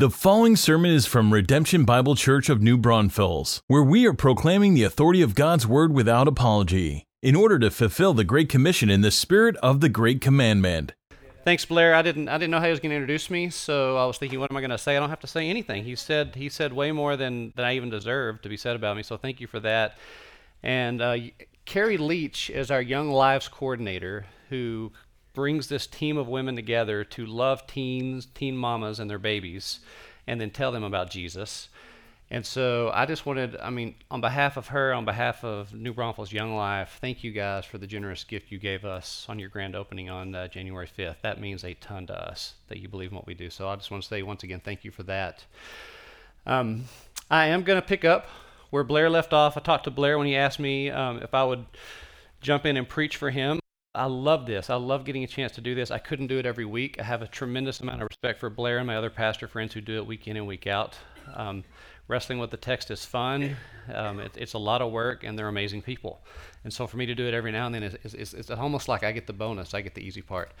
The following sermon is from Redemption Bible Church of New Braunfels, where we are proclaiming the authority of God's Word without apology, in order to fulfill the Great Commission in the spirit of the Great Commandment. Thanks, Blair. I didn't I didn't know how he was going to introduce me, so I was thinking, what am I going to say? I don't have to say anything. He said he said way more than than I even deserved to be said about me. So thank you for that. And uh, Carrie Leach is our Young Lives coordinator, who brings this team of women together to love teens, teen mamas, and their babies, and then tell them about Jesus. And so I just wanted, I mean, on behalf of her, on behalf of New Braunfels Young Life, thank you guys for the generous gift you gave us on your grand opening on uh, January 5th. That means a ton to us that you believe in what we do. So I just want to say once again, thank you for that. Um, I am going to pick up where Blair left off. I talked to Blair when he asked me um, if I would jump in and preach for him. I love this. I love getting a chance to do this. I couldn't do it every week. I have a tremendous amount of respect for Blair and my other pastor friends who do it week in and week out. Um, wrestling with the text is fun. Um, it, it's a lot of work, and they're amazing people. And so for me to do it every now and then is it's almost like I get the bonus. I get the easy part.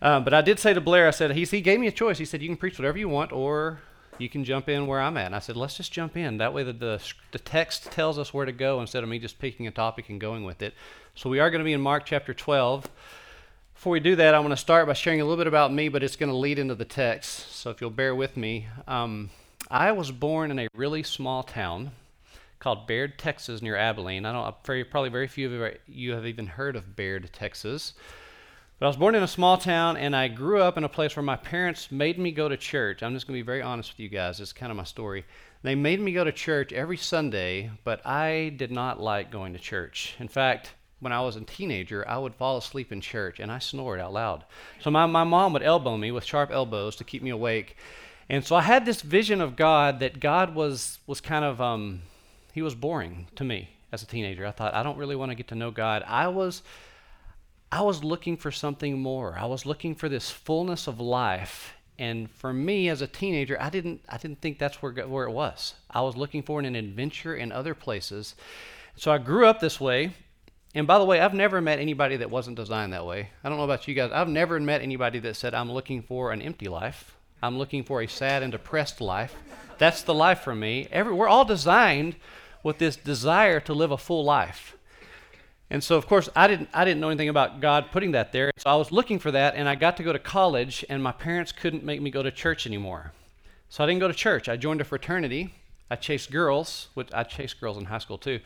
Um, but I did say to Blair, I said, he, he gave me a choice. He said, you can preach whatever you want, or you can jump in where I'm at. And I said, let's just jump in. That way the, the, the text tells us where to go instead of me just picking a topic and going with it. So we are going to be in Mark chapter 12. Before we do that, I want to start by sharing a little bit about me, but it's going to lead into the text. So if you'll bear with me, um, I was born in a really small town called Baird, Texas, near Abilene. I don't probably very few of you have even heard of Baird, Texas. But I was born in a small town, and I grew up in a place where my parents made me go to church. I'm just going to be very honest with you guys. It's kind of my story. They made me go to church every Sunday, but I did not like going to church. In fact, when I was a teenager, I would fall asleep in church, and I snored out loud. So my, my mom would elbow me with sharp elbows to keep me awake. And so I had this vision of God that God was, was kind of, um, he was boring to me as a teenager. I thought, I don't really want to get to know God. I was I was looking for something more. I was looking for this fullness of life. And for me as a teenager, I didn't, I didn't think that's where, where it was. I was looking for an adventure in other places. So I grew up this way. And by the way, I've never met anybody that wasn't designed that way. I don't know about you guys. I've never met anybody that said, I'm looking for an empty life. I'm looking for a sad and depressed life. That's the life for me. Every, we're all designed with this desire to live a full life. And so, of course, I didn't, I didn't know anything about God putting that there. So I was looking for that, and I got to go to college, and my parents couldn't make me go to church anymore. So I didn't go to church. I joined a fraternity. I chased girls, which I chased girls in high school too.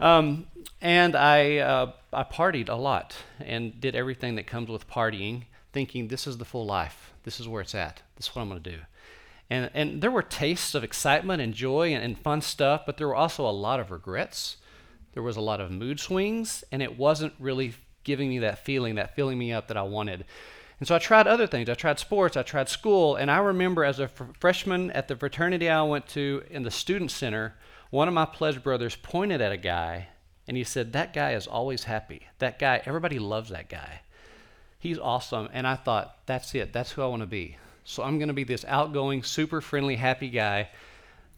Um, and I, uh, I partied a lot and did everything that comes with partying, thinking this is the full life. This is where it's at. This is what I'm going to do. And, and there were tastes of excitement and joy and, and fun stuff, but there were also a lot of regrets there was a lot of mood swings, and it wasn't really giving me that feeling, that filling me up that I wanted. And so I tried other things. I tried sports, I tried school, and I remember as a f- freshman at the fraternity I went to in the student center, one of my pledge brothers pointed at a guy and he said, That guy is always happy. That guy, everybody loves that guy. He's awesome. And I thought, That's it. That's who I want to be. So I'm going to be this outgoing, super friendly, happy guy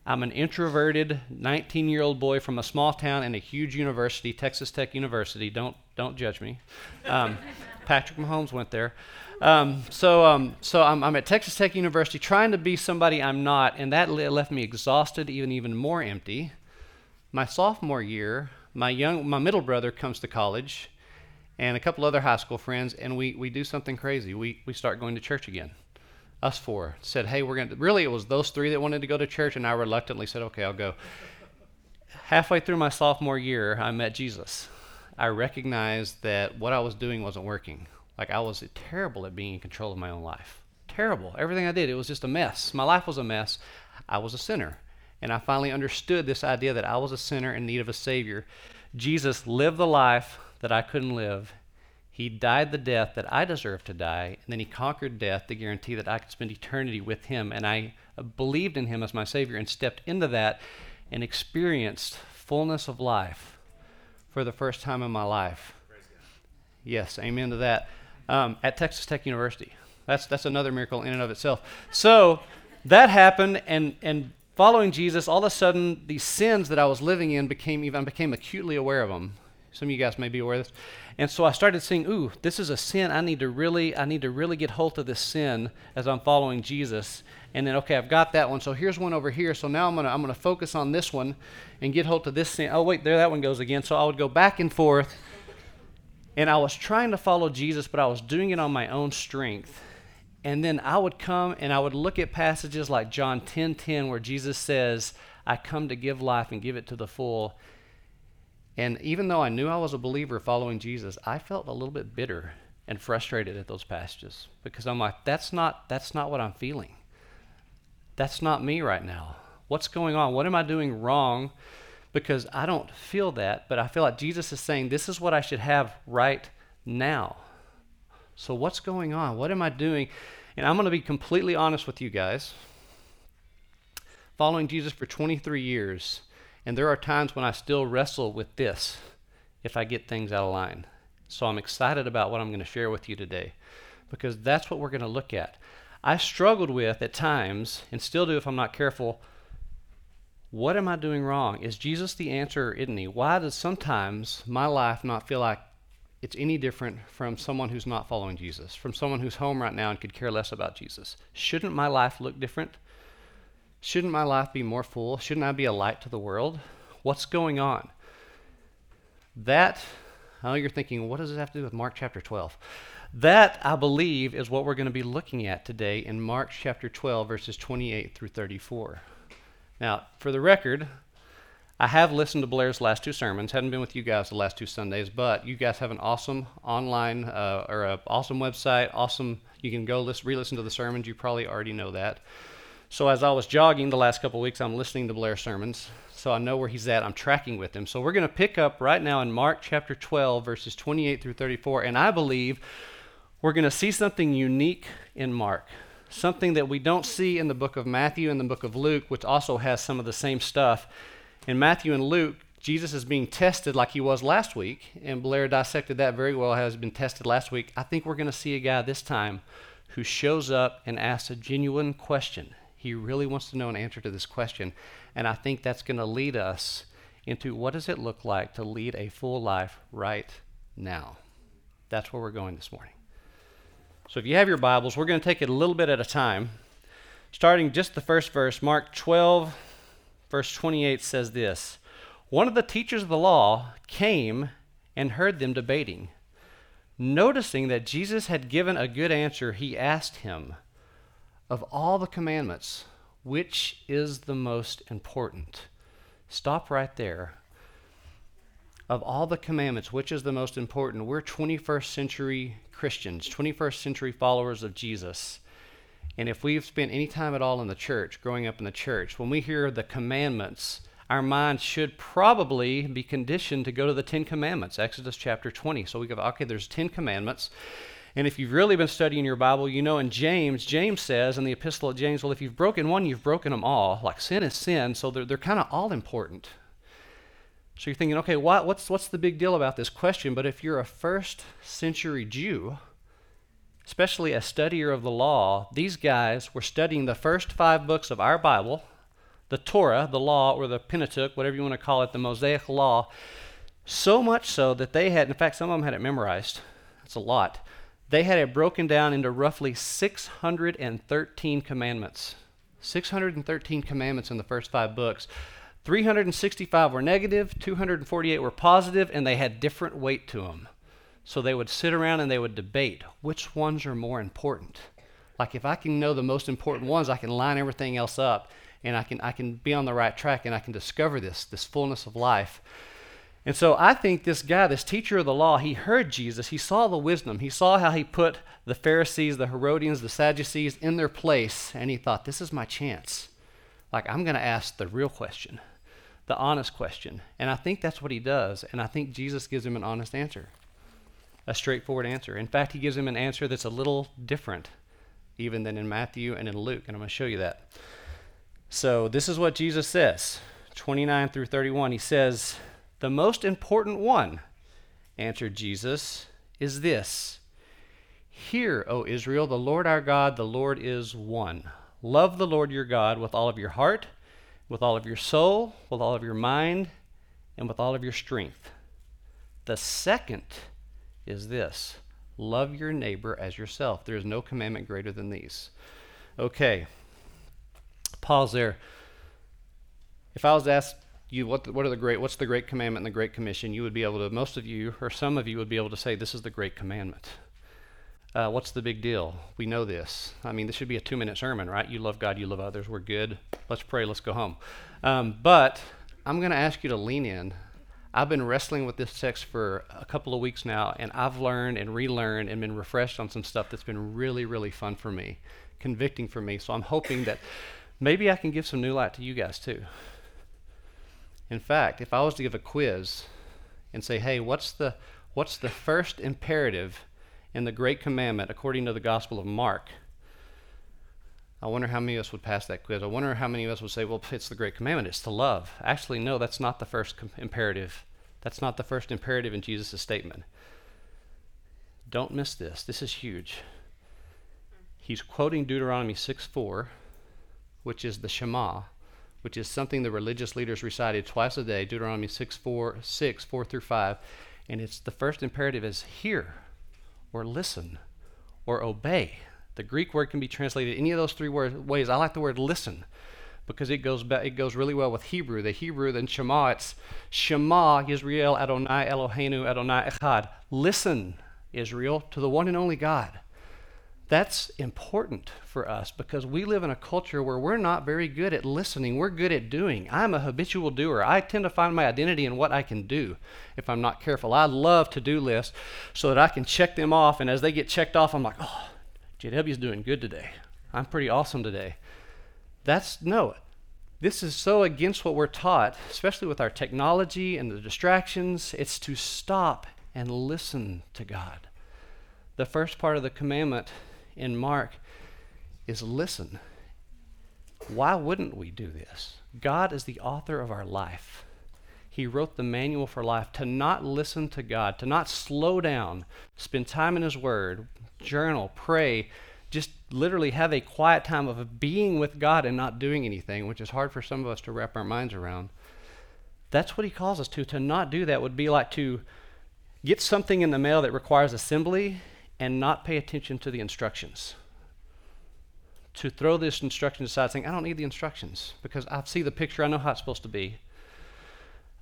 I'm an introverted 19 year old boy from a small town and a huge university, Texas Tech University. Don't, don't judge me. Um, Patrick Mahomes went there. Um, so um, so I'm, I'm, at Texas Tech University trying to be somebody I'm not, and that left me exhausted, even, even more empty. My sophomore year, my, young, my middle brother comes to college, and a couple other high school friends, and we, we do something crazy. We, we start going to church again us four said, "Hey, we're going to." Really, it was those three that wanted to go to church, and I reluctantly said, "Okay, I'll go." Halfway through my sophomore year, I met Jesus. I recognized that what I was doing wasn't working. Like I was terrible at being in control of my own life. Terrible. Everything I did, it was just a mess. My life was a mess. I was a sinner. And I finally understood this idea that I was a sinner in need of a Savior. Jesus lived the life that I couldn't live, he died the death that I deserved to die, and then he conquered death to guarantee that I could spend eternity with him. And I believed in him as my Savior and stepped into that and experienced fullness of life for the first time in my life. Yes, amen to that. Um, at Texas Tech University. That's, that's another miracle in and of itself. So that happened, and, and following Jesus, all of a sudden, these sins that I was living in became even, I became acutely aware of them Some of you guys may be aware of this. And so I started seeing, ooh, this is a sin. I need to really, I need to really get hold of this sin as I'm following Jesus. And then, okay, I've got that one. So here's one over here. So now I'm gonna, I'm gonna focus on this one and get hold of this sin. Oh wait, there that one goes again. So I would go back and forth. And I was trying to follow Jesus, but I was doing it on my own strength. And then I would come and I would look at passages like John 10:10 10, 10, where Jesus says, "I come to give life and give it to the full." And even though I knew I was a believer following Jesus, I felt a little bit bitter and frustrated at those passages because I'm like, that's not that's not what I'm feeling. That's not me right now. What's going on? What am I doing wrong? Because I don't feel that, but I feel like Jesus is saying this is what I should have right now. So what's going on? What am I doing? And I'm going to be completely honest with you guys. Following Jesus for 23 years, and there are times when I still wrestle with this if I get things out of line. So I'm excited about what I'm going to share with you today because that's what we're going to look at. I struggled with at times, and still do if I'm not careful. What am I doing wrong? Is Jesus the answer or isn't he? Why does sometimes my life not feel like it's any different from someone who's not following Jesus, from someone who's home right now and could care less about Jesus? Shouldn't my life look different? Shouldn't my life be more full? Shouldn't I be a light to the world? What's going on? That, I know you're thinking, what does this have to do with Mark chapter 12? That, I believe, is what we're going to be looking at today in Mark chapter 12, verses 28 through 34. Now, for the record, I have listened to Blair's last two sermons. Hadn't been with you guys the last two Sundays, but you guys have an awesome online uh, or an awesome website. Awesome. You can go listen, re-listen to the sermons. You probably already know that. So as I was jogging the last couple weeks, I'm listening to Blair's sermons. So I know where he's at. I'm tracking with him. So we're going to pick up right now in Mark chapter 12, verses 28 through 34. And I believe we're going to see something unique in Mark. Something that we don't see in the book of Matthew and the book of Luke, which also has some of the same stuff. In Matthew and Luke, Jesus is being tested like he was last week, and Blair dissected that very well, has been tested last week. I think we're going to see a guy this time who shows up and asks a genuine question. He really wants to know an answer to this question. And I think that's going to lead us into what does it look like to lead a full life right now? That's where we're going this morning. So if you have your Bibles, we're going to take it a little bit at a time. Starting just the first verse, Mark 12, verse 28 says this One of the teachers of the law came and heard them debating. Noticing that Jesus had given a good answer, he asked him, of all the commandments, which is the most important? Stop right there. Of all the commandments, which is the most important? We're 21st century Christians, 21st century followers of Jesus. And if we've spent any time at all in the church, growing up in the church, when we hear the commandments, our minds should probably be conditioned to go to the Ten Commandments, Exodus chapter 20. So we go, okay, there's 10 commandments. And if you've really been studying your Bible, you know in James, James says in the Epistle of James, well, if you've broken one, you've broken them all. Like sin is sin, so they're, they're kind of all important. So you're thinking, okay, what, what's, what's the big deal about this question? But if you're a first century Jew, especially a studier of the law, these guys were studying the first five books of our Bible, the Torah, the law, or the Pentateuch, whatever you want to call it, the Mosaic law, so much so that they had, in fact, some of them had it memorized. It's a lot they had it broken down into roughly 613 commandments. 613 commandments in the first five books. 365 were negative, 248 were positive, and they had different weight to them. So they would sit around and they would debate which ones are more important. Like if I can know the most important ones, I can line everything else up and I can I can be on the right track and I can discover this this fullness of life. And so I think this guy, this teacher of the law, he heard Jesus. He saw the wisdom. He saw how he put the Pharisees, the Herodians, the Sadducees in their place. And he thought, this is my chance. Like, I'm going to ask the real question, the honest question. And I think that's what he does. And I think Jesus gives him an honest answer, a straightforward answer. In fact, he gives him an answer that's a little different even than in Matthew and in Luke. And I'm going to show you that. So this is what Jesus says 29 through 31. He says, the most important one, answered Jesus, is this Hear, O Israel, the Lord our God, the Lord is one. Love the Lord your God with all of your heart, with all of your soul, with all of your mind, and with all of your strength. The second is this love your neighbor as yourself. There is no commandment greater than these. Okay. Pause there. If I was to ask you what, what are the great what's the great commandment and the great commission, you would be able to most of you or some of you would be able to say this is the great commandment. Uh, what's the big deal? We know this. I mean, this should be a two-minute sermon, right? You love God, you love others. We're good. Let's pray. Let's go home. Um, but I'm going to ask you to lean in. I've been wrestling with this text for a couple of weeks now, and I've learned and relearned and been refreshed on some stuff that's been really, really fun for me, convicting for me. So I'm hoping that maybe I can give some new light to you guys too. In fact, if I was to give a quiz and say, "Hey, what's the what's the first imperative in the great commandment according to the Gospel of Mark?" I wonder how many of us would pass that quiz. I wonder how many of us would say, well, it's the great commandment, it's to love. Actually, no, that's not the first com- imperative. That's not the first imperative in Jesus' statement. Don't miss this. This is huge. He's quoting Deuteronomy 6 4, which is the Shema, which is something the religious leaders recited twice a day, Deuteronomy 6 4, 6, 4 through 5. And it's the first imperative is hear, or listen, or obey. The Greek word can be translated any of those three word, ways. I like the word listen because it goes ba- it goes really well with Hebrew. The Hebrew then Shema it's Shema Israel Adonai Eloheinu Adonai Echad. Listen, Israel, to the one and only God. That's important for us because we live in a culture where we're not very good at listening. We're good at doing. I'm a habitual doer. I tend to find my identity in what I can do if I'm not careful. I love to do lists so that I can check them off, and as they get checked off, I'm like, oh, JW's doing good today. I'm pretty awesome today. That's no. This is so against what we're taught, especially with our technology and the distractions. It's to stop and listen to God. The first part of the commandment in Mark is listen. Why wouldn't we do this? God is the author of our life. He wrote the manual for life to not listen to God, to not slow down, spend time in His Word, journal, pray, just literally have a quiet time of being with God and not doing anything, which is hard for some of us to wrap our minds around. That's what he calls us to. To not do that would be like to get something in the mail that requires assembly and not pay attention to the instructions. To throw this instruction aside, saying, I don't need the instructions because I see the picture, I know how it's supposed to be.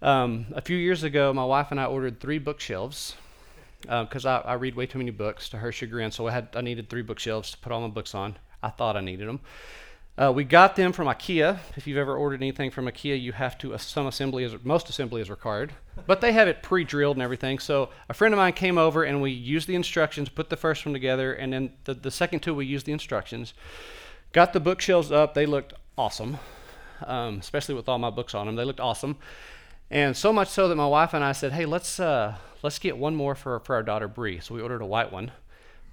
Um, a few years ago, my wife and I ordered three bookshelves because uh, I, I, read way too many books to her chagrin. So I had I needed three bookshelves to put all my books on. I thought I needed them. Uh, we got them from IKEA. If you've ever ordered anything from IKEA, you have to. Uh, some assembly is most assembly is required, but they have it pre-drilled and everything. So a friend of mine came over and we used the instructions, put the first one together, and then the, the second two we used the instructions. Got the bookshelves up. They looked awesome, um, especially with all my books on them. They looked awesome, and so much so that my wife and I said, "Hey, let's uh, let's get one more for, for our daughter Bree. So we ordered a white one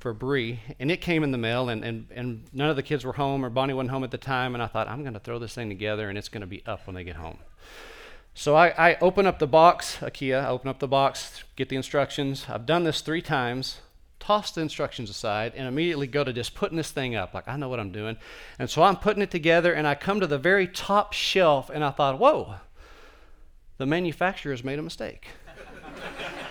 for Bree, and it came in the mail, and, and, and none of the kids were home, or Bonnie wasn't home at the time, and I thought, I'm going to throw this thing together, and it's going to be up when they get home. So I, I open up the box, IKEA, I open up the box, get the instructions. I've done this three times, toss the instructions aside, and immediately go to just putting this thing up. Like, I know what I'm doing. And so I'm putting it together, and I come to the very top shelf, and I thought, whoa, the manufacturer's made a mistake.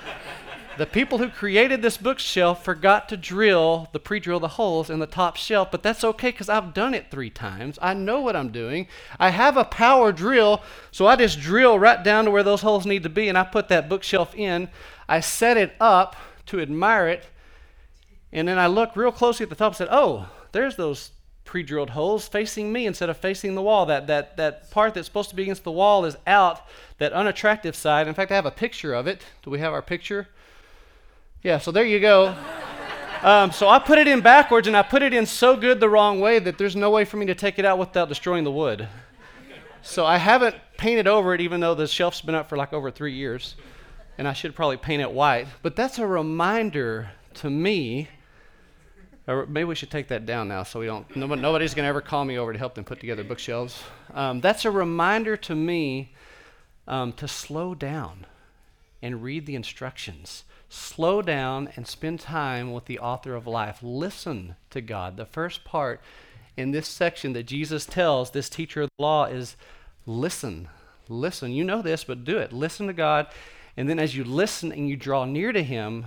The people who created this bookshelf forgot to drill the pre-drill the holes in the top shelf, but that's okay because I've done it three times. I know what I'm doing. I have a power drill, so I just drill right down to where those holes need to be, and I put that bookshelf in. I set it up to admire it, and then I look real closely at the top and said, "Oh, there's those pre-drilled holes facing me instead of facing the wall. That that that part that's supposed to be against the wall is out. That unattractive side. In fact, I have a picture of it. Do we have our picture? Yeah, so there you go. Um, so I put it in backwards and I put it in so good the wrong way that there's no way for me to take it out without destroying the wood. So I haven't painted over it even though the shelf's been up for like over three years. And I should probably paint it white. But that's a reminder to me. Or maybe we should take that down now so we don't, nobody, nobody's going to ever call me over to help them put together bookshelves. Um, that's a reminder to me um, to slow down and read the instructions slow down and spend time with the author of life. Listen to God. The first part in this section that Jesus tells this teacher of the law is listen. Listen. You know this, but do it. Listen to God And then as you listen and you draw near to Him,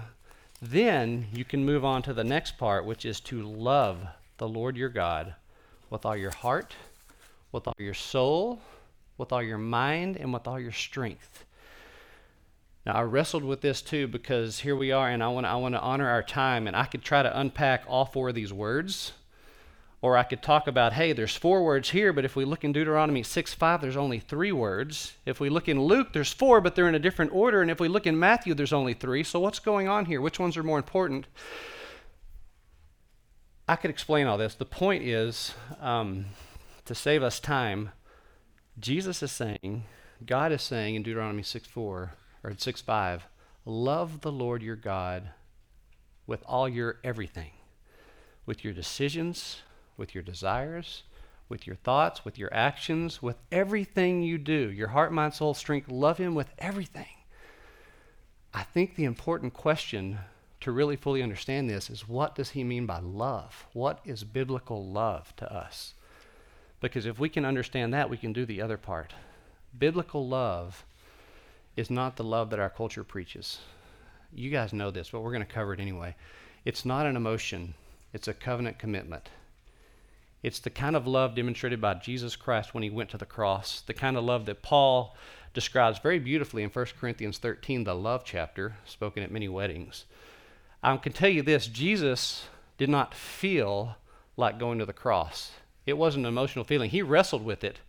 then you can move on to the next part, which is to love the Lord your God with all your heart, with all your soul, with all your mind, and with all your strength. Now, I wrestled with this too because here we are, and I want to I want to honor our time, and I could try to unpack all four of these words, or I could talk about, hey, there's four words here, but if we look in Deuteronomy 6 5, there's only three words. If we look in Luke, there's four, but they're in a different order, and if we look in Matthew, there's only three. So what's going on here? Which ones are more important? I could explain all this. The point is, um, to save us time, Jesus is saying, God is saying in Deuteronomy 6 4 or 6 5, love the Lord your God with all your everything, with your decisions, with your desires, with your thoughts, with your actions, with everything you do. Your heart, mind, soul, strength, love Him with everything. I think the important question to really fully understand this is what does He mean by love? What is biblical love to us? Because if we can understand that, we can do the other part. Biblical love is not the love that our culture preaches. You guys know this, but we're going to cover it anyway. It's not an emotion, it's a covenant commitment. It's the kind of love demonstrated by Jesus Christ when he went to the cross, the kind of love that Paul describes very beautifully in 1 Corinthians 13, the love chapter, spoken at many weddings. I can tell you this Jesus did not feel like going to the cross. It wasn't an emotional feeling. He wrestled with it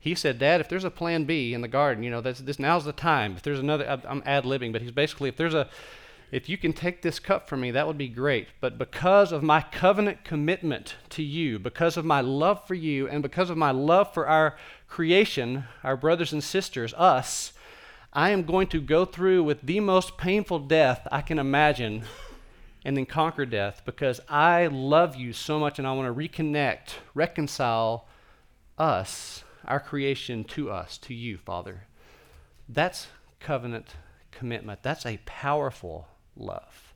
he said, Dad, if there's a plan B in the garden, you know, this now's the time. If there's another, I'm ad libbing, but he's basically, if there's a, if you can take this cup from me, that would be great. But because of my covenant commitment to you, because of my love for you, and because of my love for our creation, our brothers and sisters, us, I am going to go through with the most painful death I can imagine and then conquer death because I love you so much and I want to reconnect, reconcile us our creation to us, to you, Father. That's covenant commitment. That's a powerful love.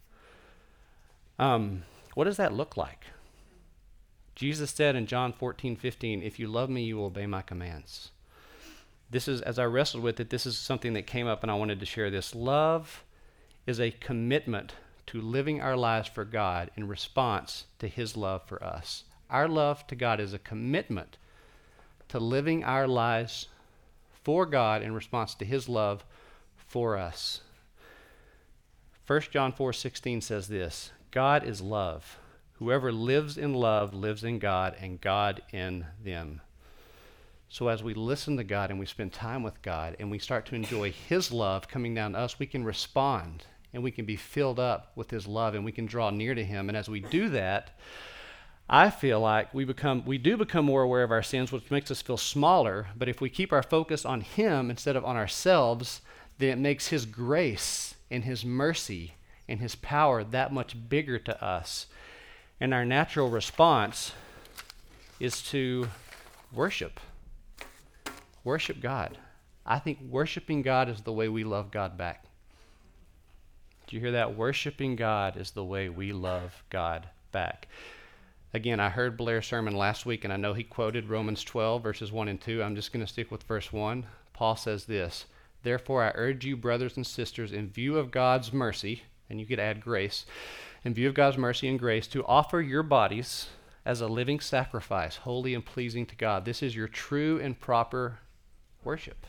Um, what does that look like? Jesus said in John 14, 15, If you love me, you will obey my commands. This is, as I wrestled with it, this is something that came up and I wanted to share this. Love is a commitment to living our lives for God in response to His love for us. Our love to God is a commitment to living our lives for God in response to his love for us. 1 John 4:16 says this, God is love. Whoever lives in love lives in God and God in them. So as we listen to God and we spend time with God and we start to enjoy his love coming down to us, we can respond and we can be filled up with his love and we can draw near to him and as we do that, I feel like we become we do become more aware of our sins, which makes us feel smaller. But if we keep our focus on Him instead of on ourselves, then it makes His grace and His mercy and His power that much bigger to us. And our natural response is to worship. Worship God. I think worshiping God is the way we love God back. Do you hear that? Worshiping God is the way we love God back. Again, I heard Blair's sermon last week, and I know he quoted Romans 12, verses 1 and 2. I'm just going to stick with verse 1. Paul says this Therefore, I urge you, brothers and sisters, in view of God's mercy, and you could add grace, in view of God's mercy and grace, to offer your bodies as a living sacrifice, holy and pleasing to God. This is your true and proper worship.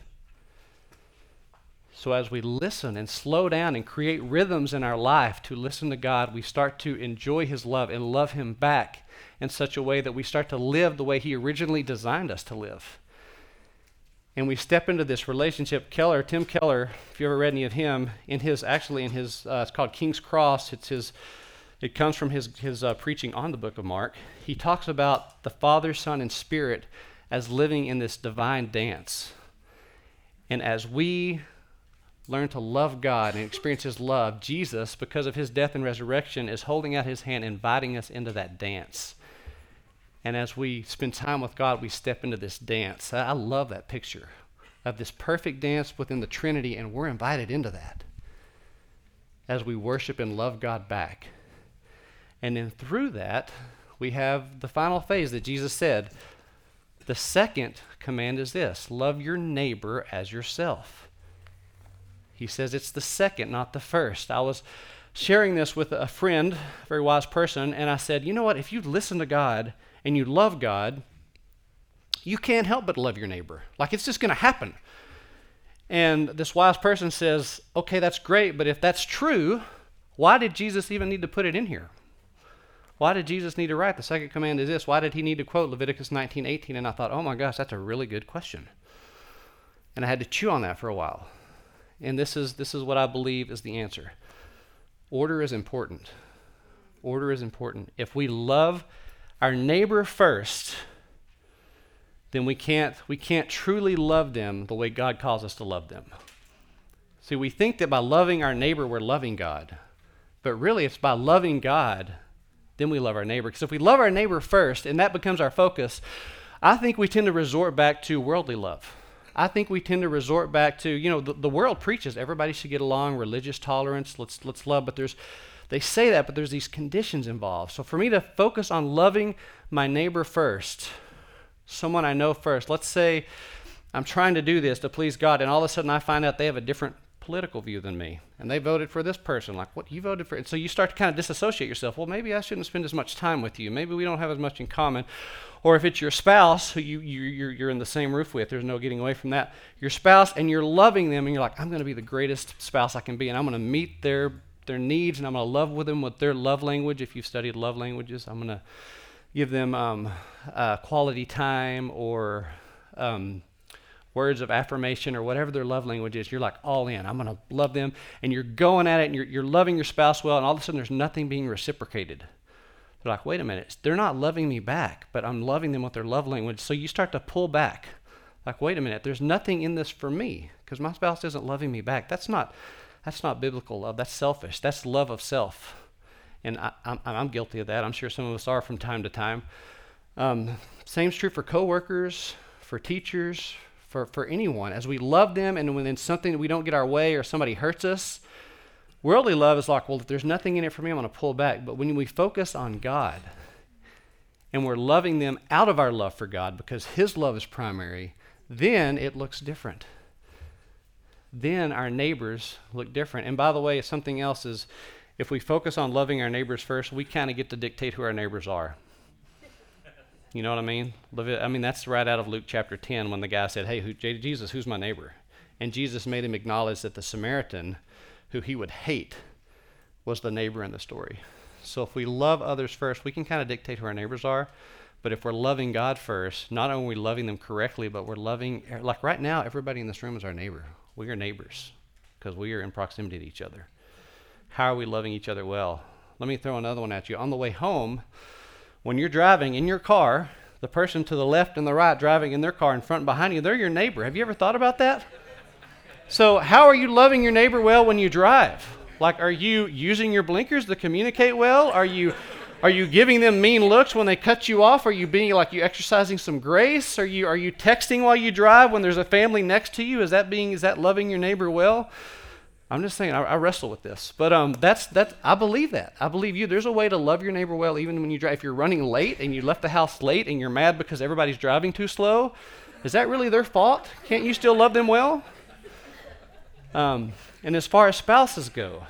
So, as we listen and slow down and create rhythms in our life to listen to God, we start to enjoy His love and love Him back in such a way that we start to live the way He originally designed us to live. And we step into this relationship. Keller, Tim Keller, if you ever read any of him, in his actually in his uh, it's called King's Cross. It's his. It comes from his his uh, preaching on the book of Mark. He talks about the Father, Son, and Spirit as living in this divine dance. And as we learn to love God and experience His love, Jesus, because of His death and resurrection, is holding out His hand, inviting us into that dance. And as we spend time with God, we step into this dance. I, love that picture of this perfect dance within the Trinity, and we're invited into that as we worship and love God back. And then through that, we have the final phase that Jesus said. The second command is this love your neighbor as yourself. He says it's the second, not the first. I was sharing this with a friend, a very wise person, and I said, you know what? If you listen to God and you love God, you can't help but love your neighbor. Like it's just going to happen. And this wise person says, okay, that's great, but if that's true, why did Jesus even need to put it in here? Why did Jesus need to write? The second command is this. Why did he need to quote Leviticus 19:18? And I thought, oh my gosh, that's a really good question. And I had to chew on that for a while. And this is this is what I believe is the answer. Order is important. Order is important. If we love our neighbor first, then we can't we can't truly love them the way God calls us to love them. See, we think that by loving our neighbor we're loving God. But really it's by loving God then we love our neighbor. Because if we love our neighbor first and that becomes our focus, I think we tend to resort back to worldly love. I think we tend to resort back to, you know, the, the world preaches everybody should get along, religious tolerance, let's let's love, but there's they say that, but there's these conditions involved. So for me to focus on loving my neighbor first, someone I know first, let's say I'm trying to do this to please God, and all of a sudden I find out they have a different political view than me, and they voted for this person. Like, what you voted for? And so you start to kind of disassociate yourself. Well, maybe I shouldn't spend as much time with you. Maybe we don't have as much in common. Or if it's your spouse who you, you you're, you're in the same roof with, there's no getting away from that. Your spouse, and you're loving them, and you're like, I'm going to be the greatest spouse I can be, and I'm going to meet their their needs, and I'm going to love with them with their love language. If you've studied love languages, I'm going to give them um, uh, quality time or um, words of affirmation or whatever their love language is, you're like all in. I'm going to love them. And you're going at it and you're, you're loving your spouse well, and all of a sudden there's nothing being reciprocated. They're like, wait a minute, they're not loving me back, but I'm loving them with their love language. So you start to pull back. Like, wait a minute, there's nothing in this for me because my spouse isn't loving me back. That's not, that's not biblical love. That's selfish. That's love of self. And I, am I'm, I'm guilty of that. I'm sure some of us are from time to time. Um, same's true for coworkers, for teachers, for, for anyone. As we love them and when something we don't get our way or somebody hurts us, worldly love is like, well, if there's nothing in it for me, I'm going to pull back. But when we focus on God and we're loving them out of our love for God because His love is primary, then it looks different. Then our neighbors look different. And by the way, something else is if we focus on loving our neighbors first, we kind of get to dictate who our neighbors are. You know what I mean? I mean, that's right out of Luke chapter 10 when the guy said, Hey, who, Jesus, who's my neighbor? And Jesus made him acknowledge that the Samaritan, who he would hate, was the neighbor in the story. So if we love others first, we can kind of dictate who our neighbors are. But if we're loving God first, not only are we loving them correctly, but we're loving, er, like right now, everybody in this room is our neighbor. We are neighbors because we are in proximity to each other. How are we loving each other well? Let me throw another one at you. On the way home, when you're driving in your car, the person to the left and the right driving in their car in front and behind you, they're your neighbor. Have you ever thought about that? So, how are you loving your neighbor well when you drive? Like, are you using your blinkers to communicate well? Are you are you giving them mean looks when they cut you off? Are you being like you exercising some grace? Are you are you texting while you drive when there's a family next to you? Is that being is that loving your neighbor well? I'm just saying, I, I, wrestle with this, but um, that's that's. I believe that. I believe you. There's a way to love your neighbor well, even when you drive. If you're running late and you left the house late and you're mad because everybody's driving too slow, is that really their fault? Can't you still love them well? Um, and as far as spouses go,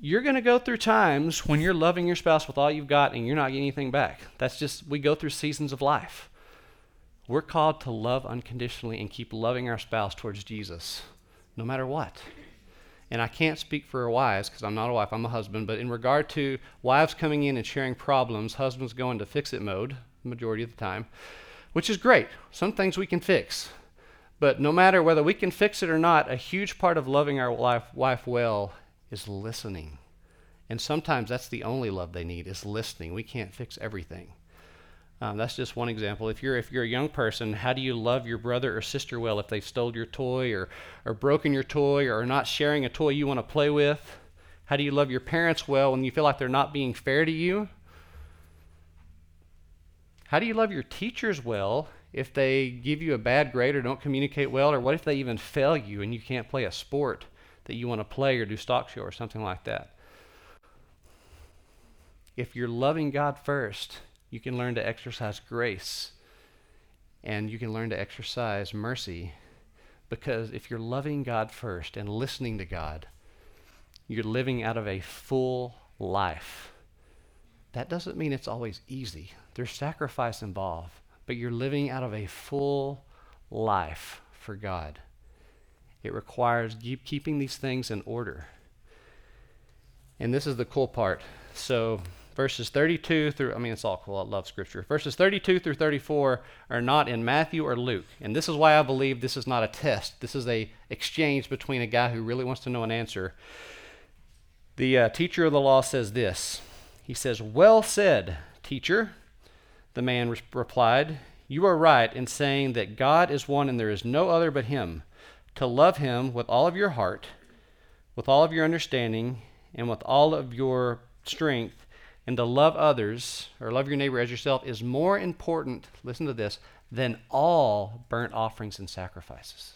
you're going to go through times when you're loving your spouse with all you've got and you're not getting anything back. That's just we go through seasons of life. We're called to love unconditionally and keep loving our spouse towards Jesus no matter what. And I can't speak for wives because I'm not a wife, I'm a husband, but in regard to wives coming in and sharing problems, husbands go into fix it mode the majority of the time, which is great. Some things we can fix. But no matter whether we can fix it or not, a huge part of loving our wife, wife well is listening. And sometimes that's the only love they need is listening. We can't fix everything. Um, that's just one example. If you're if you're a young person, how do you love your brother or sister well if they've stole your toy or or broken your toy or not sharing a toy you want to play with? How do you love your parents well when you feel like they're not being fair to you? How do you love your teachers well if they give you a bad grade or don't communicate well? Or what if they even fail you and you can't play a sport that you want to play or do stock show or something like that? If you're loving God first, you can learn to exercise grace and you can learn to exercise mercy Because if you're loving God first and listening to God, you're living out of a full life. That doesn't mean it's always easy. There's sacrifice involved, but you're living out of a full life for God. It requires keep, keeping these things in order. And this is the cool part. So, verses 32 through, I mean, it's all cool. I love scripture. Verses 32 through 34 are not in Matthew or Luke. And this is why I believe this is not a test. This is a exchange between a guy who really wants to know an answer. The uh, teacher of the law says this. He says, Well said, teacher. The man re- replied, You are right in saying that God is one and there is no other but him to love him with all of your heart, with all of your understanding, and with all of your strength, and to love others or love your neighbor as yourself is more important, listen to this, than all burnt offerings and sacrifices.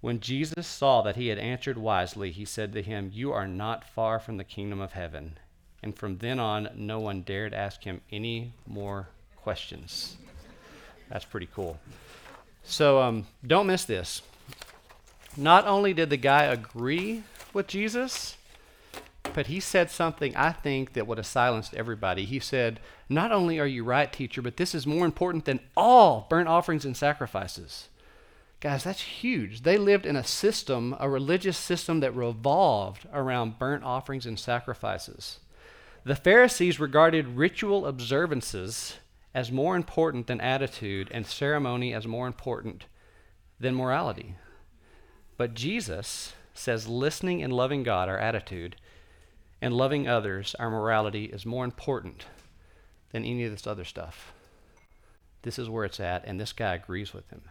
When Jesus saw that he had answered wisely, he said to him, You are not far from the kingdom of heaven. And from then on, no one dared ask him any more questions. That's pretty cool. So um, don't miss this. Not only did the guy agree with Jesus, but he said something I think that would have silenced everybody. He said, Not only are you right, teacher, but this is more important than all burnt offerings and sacrifices. Guys, that's huge. They lived in a system, a religious system that revolved around burnt offerings and sacrifices. The Pharisees regarded ritual observances as more important than attitude and ceremony as more important than morality. But Jesus says listening and loving God, our attitude, and loving others, our morality, is more important than any of this other stuff. This is where it's at, and this guy agrees with him.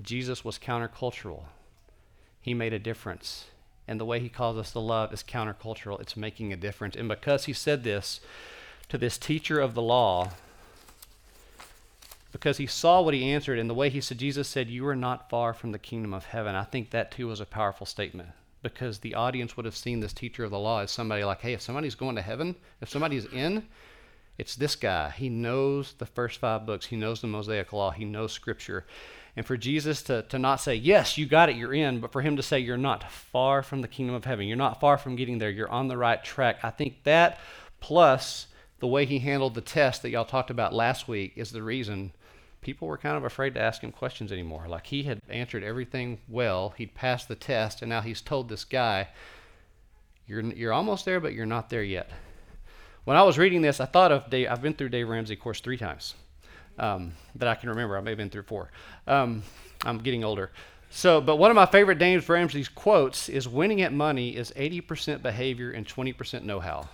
Jesus was countercultural. He made a difference. And the way he calls us to love is countercultural. It's making a difference. And because he said this to this teacher of the law, because he saw what he answered and the way he said, Jesus said, You are not far from the kingdom of heaven. I think that too was a powerful statement because the audience would have seen this teacher of the law as somebody like, Hey, if somebody's going to heaven, if somebody's in, it's this guy. He knows the first five books, he knows the Mosaic law, he knows scripture. And for Jesus to, to not say, Yes, you got it, you're in, but for him to say, You're not far from the kingdom of heaven, you're not far from getting there, you're on the right track, I think that plus the way he handled the test that y'all talked about last week is the reason people were kind of afraid to ask him questions anymore. Like he had answered everything well, he'd passed the test, and now he's told this guy, "You're you're almost there, but you're not there yet." When I was reading this, I thought of Dave. I've been through Dave Ramsey course three times um, that I can remember. I may have been through four. Um, I'm getting older. So, but one of my favorite Dave Ramsey's quotes is winning at money is 80% behavior and 20% know-how.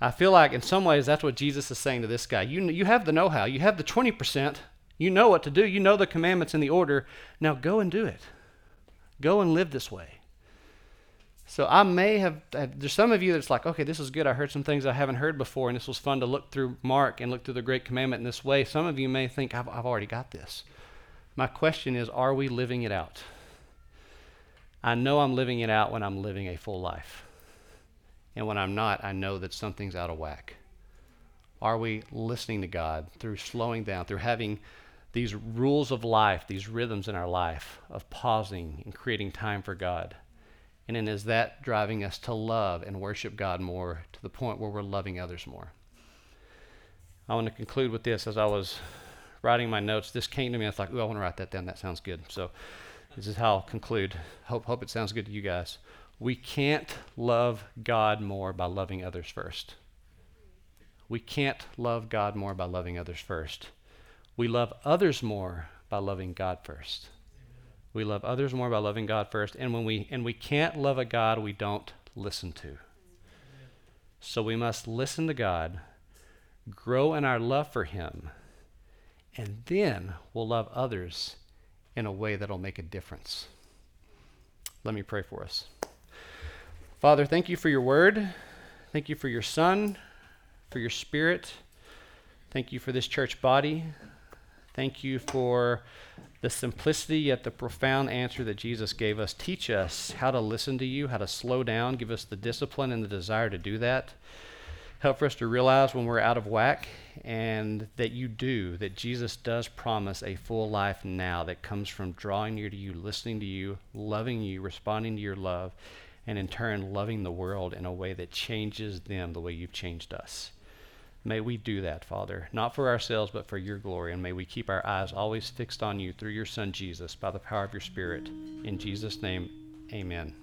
I feel like in some ways that's what Jesus is saying to this guy. You, you have the know how, you have the 20%, you know what to do. You know the commandments and the order. Now go and do it. Go and live this way. So I may have, there's some of you that's like, okay, this is good. I heard some things I haven't heard before, and this was fun to look through Mark and look through the Great Commandment in this way. Some of you may think, I've, I've already got this. My question is, are we living it out? I know I'm living it out when I'm living a full life. And when I'm not, I know that something's out of whack. Are we listening to God through slowing down, through having these rules of life, these rhythms in our life of pausing and creating time for God. And then is that driving us to love and worship God more to the point where we're loving others more? I want to conclude with this. As I was writing my notes, this came to me. I was like, "Ooh, I want to write that down. That sounds good." So, this is how I'll conclude. Hope hope it sounds good to you guys. We can't love God more by loving others first. We can't love God more by loving others first. We love others more by loving God first. We love others more by loving God first. And when we and we can't love a God we don't listen to. So we must listen to God, grow in our love for him, and then we'll love others in a way that'll make a difference. Let me pray for us. Father, thank you for your word. Thank you for your son, for your spirit. Thank you for this church body. Thank you for the simplicity yet the profound answer that Jesus gave us. Teach us how to listen to you, how to slow down, give us the discipline and the desire to do that. Help for us to realize when we're out of whack and that you do, that Jesus does promise a full life now that comes from drawing near to you, listening to you, loving you, responding to your love, and in turn loving the world in a way that changes them the way you've changed us. May we do that, Father, not for ourselves, but for your glory. And may we keep our eyes always fixed on you through your Son, Jesus, by the power of your Spirit. In Jesus' name, amen.